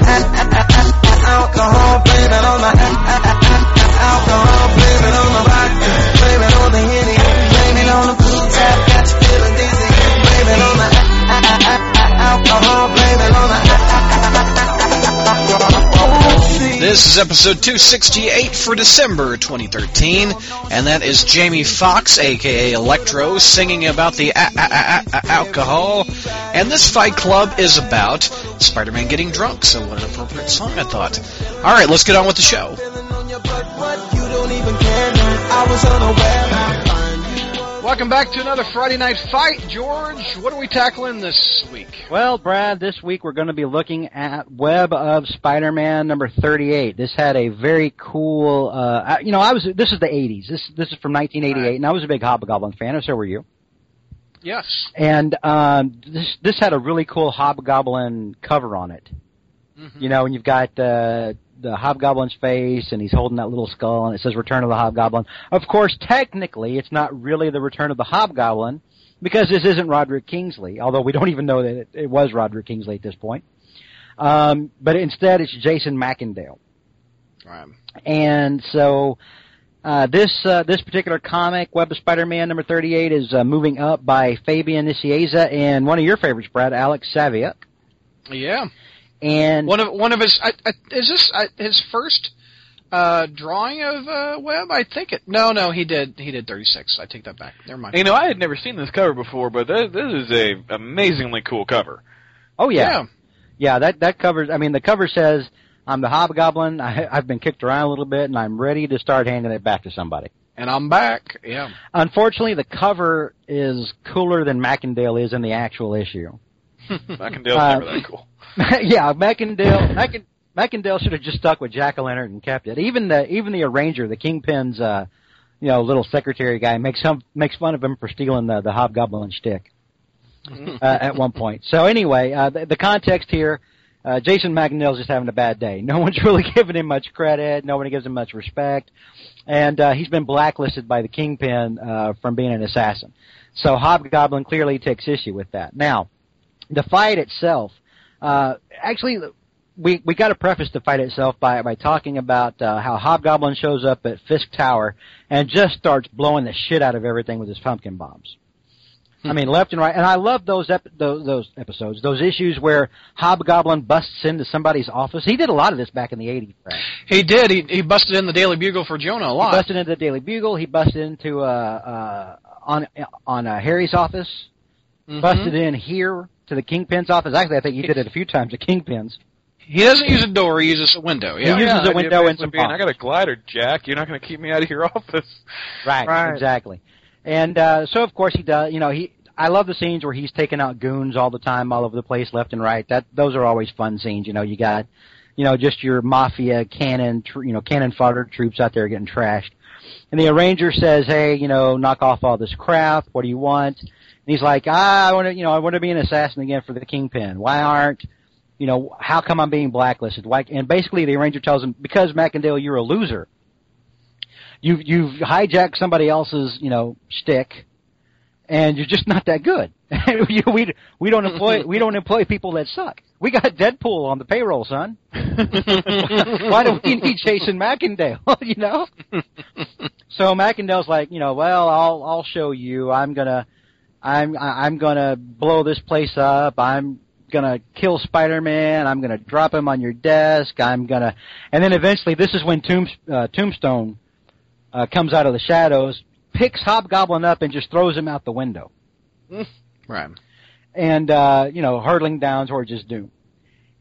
the alcohol, This is episode 268 for December 2013, and that is Jamie Foxx, aka Electro, singing about the a- a- a- alcohol. And this Fight Club is about Spider-Man getting drunk, so what an appropriate song, I thought. All right, let's get on with the show. Welcome back to another Friday Night Fight, George. What are we tackling this week? Well, Brad, this week we're going to be looking at Web of Spider-Man number 38. This had a very cool, uh, you know, I was, this is the 80s. This, this is from 1988, and I was a big Hobgoblin fan, and so were you. Yes. And, um, this, this had a really cool Hobgoblin cover on it. You know, and you've got, uh, the Hobgoblin's face, and he's holding that little skull, and it says Return of the Hobgoblin. Of course, technically, it's not really the Return of the Hobgoblin, because this isn't Roderick Kingsley, although we don't even know that it, it was Roderick Kingsley at this point. Um, but instead, it's Jason Macendale. Right. And so, uh, this, uh, this particular comic, Web of Spider-Man number 38, is uh, moving up by Fabian Nicieza and one of your favorites, Brad, Alex Saviuk. Yeah. And One of one of his I, I, is this I, his first uh, drawing of uh, Web? I think it. No, no, he did. He did 36. I take that back. Never mind. You know, I had never seen this cover before, but this, this is a amazingly cool cover. oh yeah. yeah. Yeah, that that covers. I mean, the cover says, "I'm the Hobgoblin. I, I've been kicked around a little bit, and I'm ready to start handing it back to somebody." And I'm back. Yeah. Unfortunately, the cover is cooler than Macendale is in the actual issue. Macendale's Uh, never that cool. yeah, Macendale. Macen, Macendale should have just stuck with Jack Leonard and kept it. Even the even the arranger, the Kingpin's, uh, you know, little secretary guy makes him makes fun of him for stealing the the Hobgoblin stick uh, at one point. So anyway, uh, the, the context here. Uh, Jason Macendale's just having a bad day. No one's really giving him much credit. Nobody gives him much respect, and uh, he's been blacklisted by the Kingpin uh, from being an assassin. So Hobgoblin clearly takes issue with that. Now, the fight itself, uh, actually, we we got to preface the fight itself by by talking about uh, how Hobgoblin shows up at Fisk Tower and just starts blowing the shit out of everything with his pumpkin bombs. I mean, left and right, and I love those ep- those, those episodes, those issues where Hobgoblin busts into somebody's office. He did a lot of this back in the '80s. Brad. He did. He he busted in the Daily Bugle for Jonah a lot. He busted into the Daily Bugle. He busted into uh, uh, on on uh, Harry's office. Mhm. Busted in here to the Kingpin's office. Actually, I think he did it a few times. The Kingpin's. He doesn't use a door. He uses a window. He Yeah. uses a window and some being. I got a glider, Jack. You're not going to keep me out of your office. Right, Right. exactly. And uh, so, of course, he does. You know, he. I love the scenes where he's taking out goons all the time, all over the place, left and right. That those are always fun scenes. You know, you got, you know, just your mafia cannon, tr- you know, cannon fodder troops out there getting trashed. And the arranger says, "Hey, you know, knock off all this crap. What do you want?" And he's like, "Ah, I want to, you know, I want to be an assassin again for the kingpin. Why aren't, you know, how come I'm being blacklisted? Why?" And basically, the arranger tells him, "Because Macendale, you're a loser. You've you've hijacked somebody else's, you know, stick." And you're just not that good. We we don't employ we don't employ people that suck. We got Deadpool on the payroll, son. Why do we need Jason Macendale? you know. So Macendale's like, you know, well, I'll I'll show you. I'm gonna I'm I'm gonna blow this place up. I'm gonna kill Spider-Man. I'm gonna drop him on your desk. I'm gonna, and then eventually, this is when Tomb, uh, Tombstone uh, comes out of the shadows, picks Hobgoblin up, and just throws him out the window Right. and uh, you know, hurtling down towards his doom.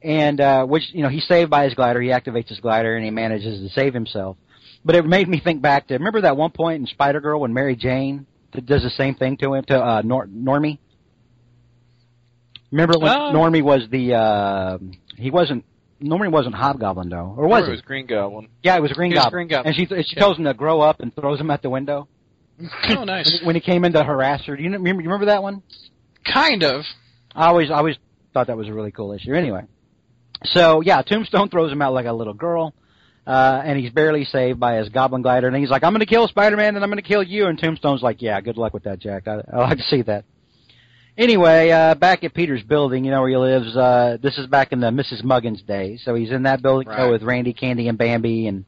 And uh, which you know, he's saved by his glider. He activates his glider and he manages to save himself. But it made me think back to remember that one point in Spider Girl when Mary Jane does the same thing to him to uh, Nor- Normie. Remember when Oh. Normie was the uh, he wasn't Normie wasn't Hobgoblin though, or was he? it was Green Goblin. yeah, it was Green He was Goblin. Green Goblin. And she th- she tells him to grow up and throws him out the window Oh, nice. when he came in to harass her. Do you know- remember? You remember that one? Kind of. I always, I always thought that was a really cool issue. Anyway, so yeah, Tombstone throws him out like a little girl, uh, and he's barely saved by his Goblin glider. And he's like, "I'm going to kill Spider-Man, and I'm going to kill you." And Tombstone's like, "Yeah, good luck with that, Jack. I, I like to see that." Anyway, uh, back at Peter's building, you know where he lives. Uh, this is back in the Mrs. Muggins days, so he's in that building you know, Right. with Randy, Candy, and Bambi, and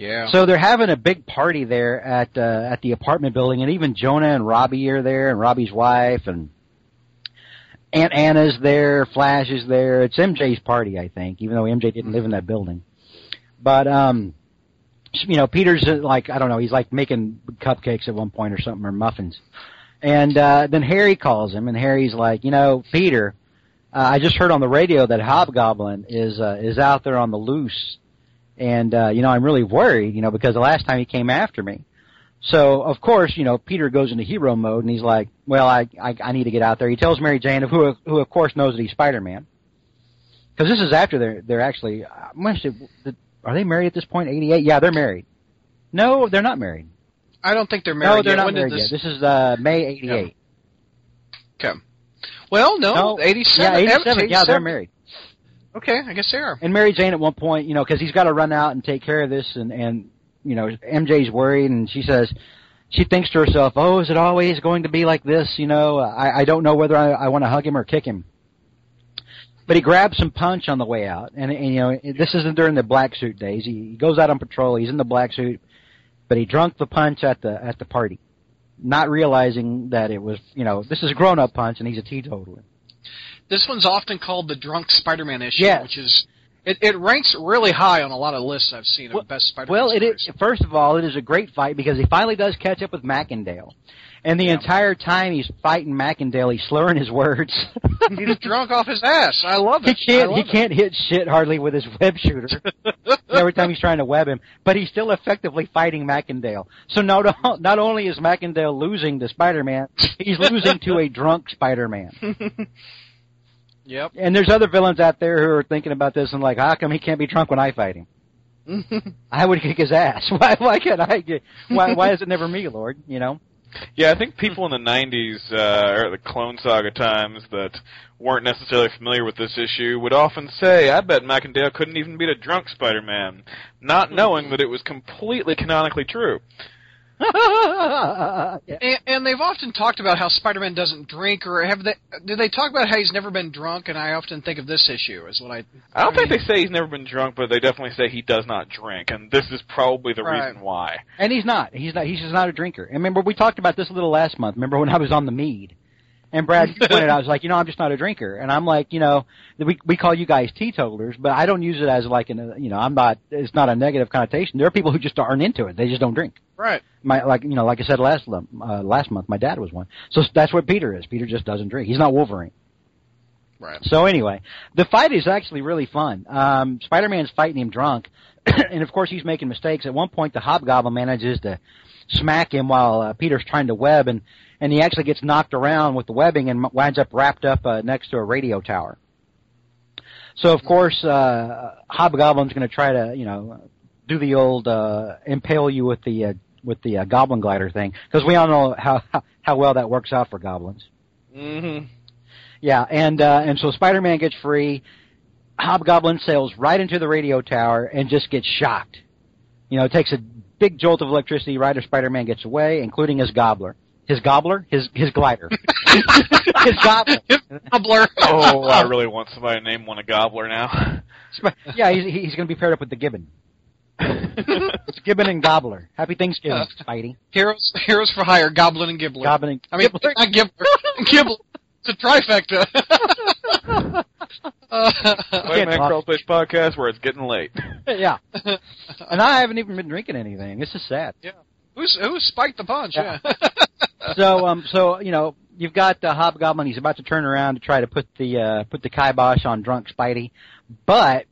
Yeah. so they're having a big party there at uh, at the apartment building, and even Jonah and Robbie are there, and Robbie's wife, and Aunt Anna's there, Flash is there. It's MJ's party, I think, even though MJ didn't live in that building. But um, you know, Peter's uh, like I don't know, he's like making cupcakes at one point or something or muffins, and uh, then Harry calls him, and Harry's like, you know, Peter. Uh, I just heard on the radio that Hobgoblin is uh, is out there on the loose, and uh, you know I'm really worried, you know, because the last time he came after me. So of course, you know, Peter goes into hero mode, and he's like, "Well, I I, I need to get out there." He tells Mary Jane, who who of course knows that he's Spider Man, because this is after they're they're actually. Say, are they married at this point? Eighty eight? Yeah, they're married. No, they're not married. I don't think they're married no, they're yet. not when married this? yet. This is uh, May eighty eight. Okay. Well, no, No, 87. yeah, eighty seven. Yeah, they're married. Okay, I guess they are. And Mary Jane at one point, you know, because he's got to run out and take care of this, and and you know, MJ's worried, and she says, she thinks to herself, "Oh, is it always going to be like this?" You know, I I don't know whether I, I want to hug him or kick him. But he grabs some punch on the way out, and, and you know, this isn't during the black suit days. He, he goes out on patrol. He's in the black suit, but he drunk the punch at the at the party, not realizing that it was, you know, this is a grown up punch, and he's a teetotaler. This one's often called the drunk Spider-Man issue, which is it, it ranks really high on a lot of lists I've seen of Well- best Spider-Man Well, it is. First of all, it is a great fight because he finally does catch up with Macendale, and the entire time he's fighting Macendale, he's slurring his words. He's drunk off his ass. I love it. He can't. He it. can't hit shit hardly with his web shooter. Every time he's trying to web him, but he's still effectively fighting Macendale. So not not only is Macendale losing to Spider-Man, he's losing to a drunk Spider-Man. Yep. And there's other villains out there who are thinking about this and like, how come he can't be drunk when I fight him? I would kick his ass. Why? Why can't I get? Why? Why is it never me, Lord? You know. Yeah, I think people in the '90s uh, or the Clone Saga times that weren't necessarily familiar with this issue would often say, "I bet Macendale couldn't even beat a drunk Spider-Man," not knowing that it was completely canonically true. Yeah. And, and they've often talked about how Spider-Man doesn't drink, or have they? Do they talk about how he's never been drunk? And I often think of this issue as what I. I don't think mean, they say he's never been drunk, but they definitely say he does not drink, and this is probably the Right. reason why. And he's not. He's not. He's just not a drinker. And remember, we talked about this a little last month. Remember when I was on the mead, and Brad you pointed out, I was like, you know, I'm just not a drinker. And I'm like, you know, we we call you guys teetotalers, but I don't use it as like an, you know, I'm not. It's not a negative connotation. There are people who just aren't into it. They just don't drink. Right. My like you know, like I said last uh, last month, my dad was one. So that's what Peter is. Peter just doesn't drink. He's not Wolverine. Right. So anyway, the fight is actually really fun. Um, Spider-Man's fighting him drunk, and of course he's making mistakes. At one point, the Hobgoblin manages to smack him while uh, Peter's trying to web, and and he actually gets knocked around with the webbing and winds up wrapped up uh, next to a radio tower. So of course, uh, Hobgoblin's going to try to you know do the old uh, impale you with the uh, with the uh, Goblin glider thing because we all know how how well that works out for goblins. Mm-hmm. Yeah, and uh, and so Spider-Man gets free. Hobgoblin sails right into the radio tower and just gets shocked. You know, it takes a big jolt of electricity right as Spider-Man gets away, including his gobbler. His gobbler? His his glider. his gobbler. Gobbler. Oh, I really want somebody to name one a gobbler now. Yeah, he's he's going to be paired up with the gibbon. It's gibbon and gobbler. Happy Thanksgiving, Spidey. Heroes, heroes for hire. Goblin and Gibbler. Goblin and I mean, Gibbler. not Gibbler. Gibbler. It's a trifecta. uh, Spider-Man talk. Crawlspace podcast where it's getting late. yeah. And I haven't even been drinking anything. This is sad. Yeah. who's who's spiked the punch? Yeah. So um so you know you've got uh, Hobgoblin. He's about to turn around to try to put the uh, put the kibosh on drunk Spidey, but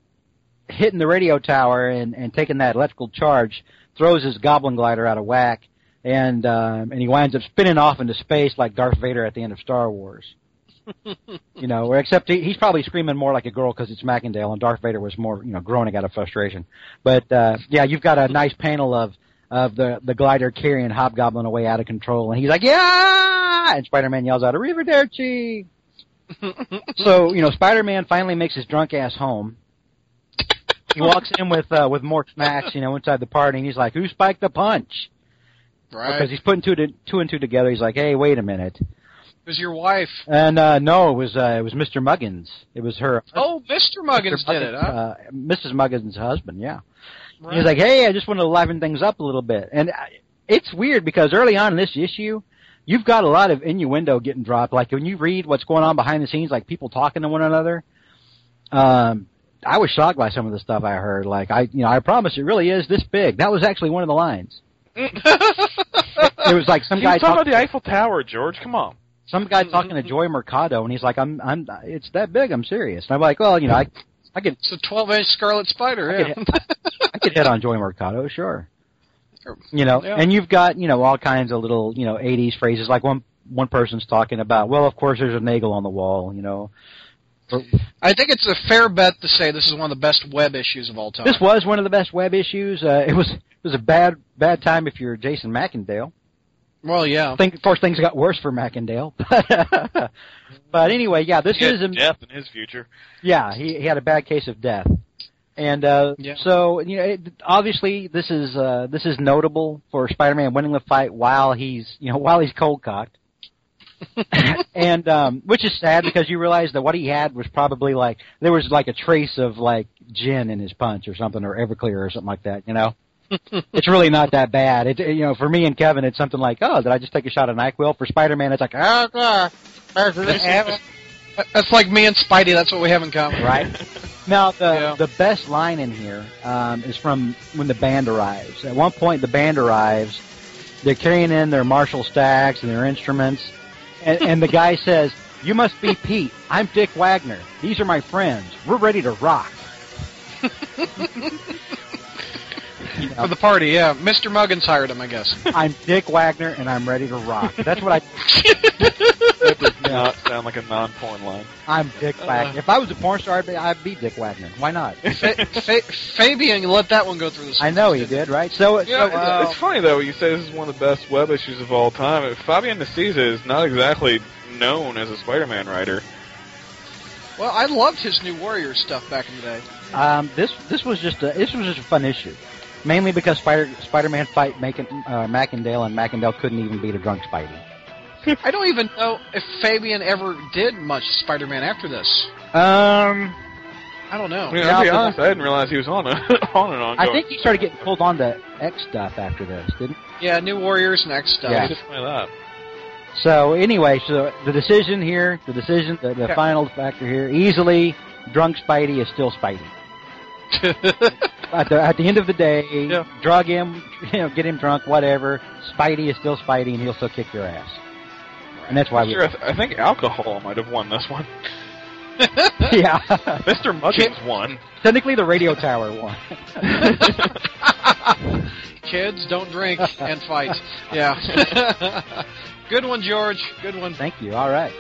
hitting the radio tower and and taking that electrical charge throws his Goblin glider out of whack, and um, and he winds up spinning off into space like Darth Vader at the end of Star Wars. you know, except he, he's probably screaming more like a girl because it's Macendale, and Darth Vader was more, you know, groaning out of frustration. But uh, yeah, you've got a nice panel of of the the glider carrying Hobgoblin away out of control, and he's like, "Yeah!" and Spider-Man yells out, "Arrivederci!" so you know, Spider-Man finally makes his drunk ass home. He walks in with uh, with more smacks, you know, inside the party, and he's like, "Who spiked the punch?" Right. Because he's putting two to, two and two together. He's like, "Hey, wait a minute." It was your wife. And uh, no, it was uh, it was Mr. Muggins. It was her. Oh, Mr. Muggins Mr. did it. Huh? Uh, Mrs. Muggins' husband. Yeah. Right. He's like, hey, I just want to liven things up a little bit, and I- it's weird because early on in this issue, you've got a lot of innuendo getting dropped. Like when you read what's going on behind the scenes, like people talking to one another. Um, I was shocked by some of the stuff I heard. Like I, you know, I promise it really is this big. That was actually one of the lines. It was like some He guy talking talking, about the Eiffel Tower, George. Come on. some guy talking to Joy Mercado, and he's like, "I'm, I'm, it's that big. I'm serious." And I'm like, "Well, you know, I, I could, It's a 12 inch Scarlet Spider. I Yeah. could, I could hit on Joy Mercado, sure." You know, Yeah. and you've got you know all kinds of little you know '80s phrases. Like one one person's talking about, well, of course, there's a nagel on the wall. You know, I think it's a fair bet to say this is one of the best web issues of all time. this was one of the best web issues. Uh, it was it was a bad bad time if you're Jason Macendale. well, yeah. Think, of course, things got worse for Macendale. but anyway, yeah, this He had is a, death in his future. Yeah, he, he had a bad case of death, and uh, Yeah. so you know, it, obviously this is uh, this is notable for Spider-Man winning the fight while he's you know while he's cold cocked, and um, which is sad because you realize that what he had was probably like there was like a trace of like gin in his punch or something or Everclear or something like that. You know, it's really not that bad. It you know for me and Kevin, it's something like oh, did I just take a shot of Nyquil? For Spider-Man, it's like oh, God. That's like me and Spidey. That's what we have in common. right? Now, the Yeah. the best line in here um, is from when the band arrives. At one point, the band arrives. They're carrying in their Marshall stacks and their instruments, and, and the guy says, "You must be Pete. I'm Dick Wagner. These are my friends. We're ready to rock." You know, For the party, yeah. Mr. Muggins hired him, I guess. I'm Dick Wagner, and I'm ready to rock. That's what I. That does not sound like a non-porn line. I'm Dick Wagner. If I was a porn star, I'd be, I'd be Dick Wagner. Why not? Fa- Fa- Fabian let that one go through the I know he did, right? So, Yeah, so it's, uh, it's funny though. You say this is one of the best web issues of all time. Fabian Nicieza is not exactly known as a Spider-Man writer. Well, I loved his New Warrior stuff back in the day. Um, this this was just a this was just a fun issue, mainly because Spider Spider-Man fight Macin, uh, Macendale and Macendale couldn't even beat a drunk Spidey. I don't even know if Fabian ever did much Spider-Man after this. Um, I don't know. I mean, I'll be honest, I didn't realize he was on a on and on. I think he started getting pulled on to X stuff after this, didn't? he? Yeah, New Warriors and X stuff. Yeah. Definitely that. So anyway, so the decision here, the decision, the, the Yeah. final factor here, easily, drunk Spidey is still Spidey. At the, at the end of the day, Yeah. drug him, you know, get him drunk, whatever. Spidey is still Spidey, and he'll still kick your ass. And that's why we, I, th- I think alcohol might have won this one. yeah. Mr. Muggins won. Technically, the radio tower won. Kids, don't drink and fight. Yeah. Good one, George. Good one. Thank you. All right.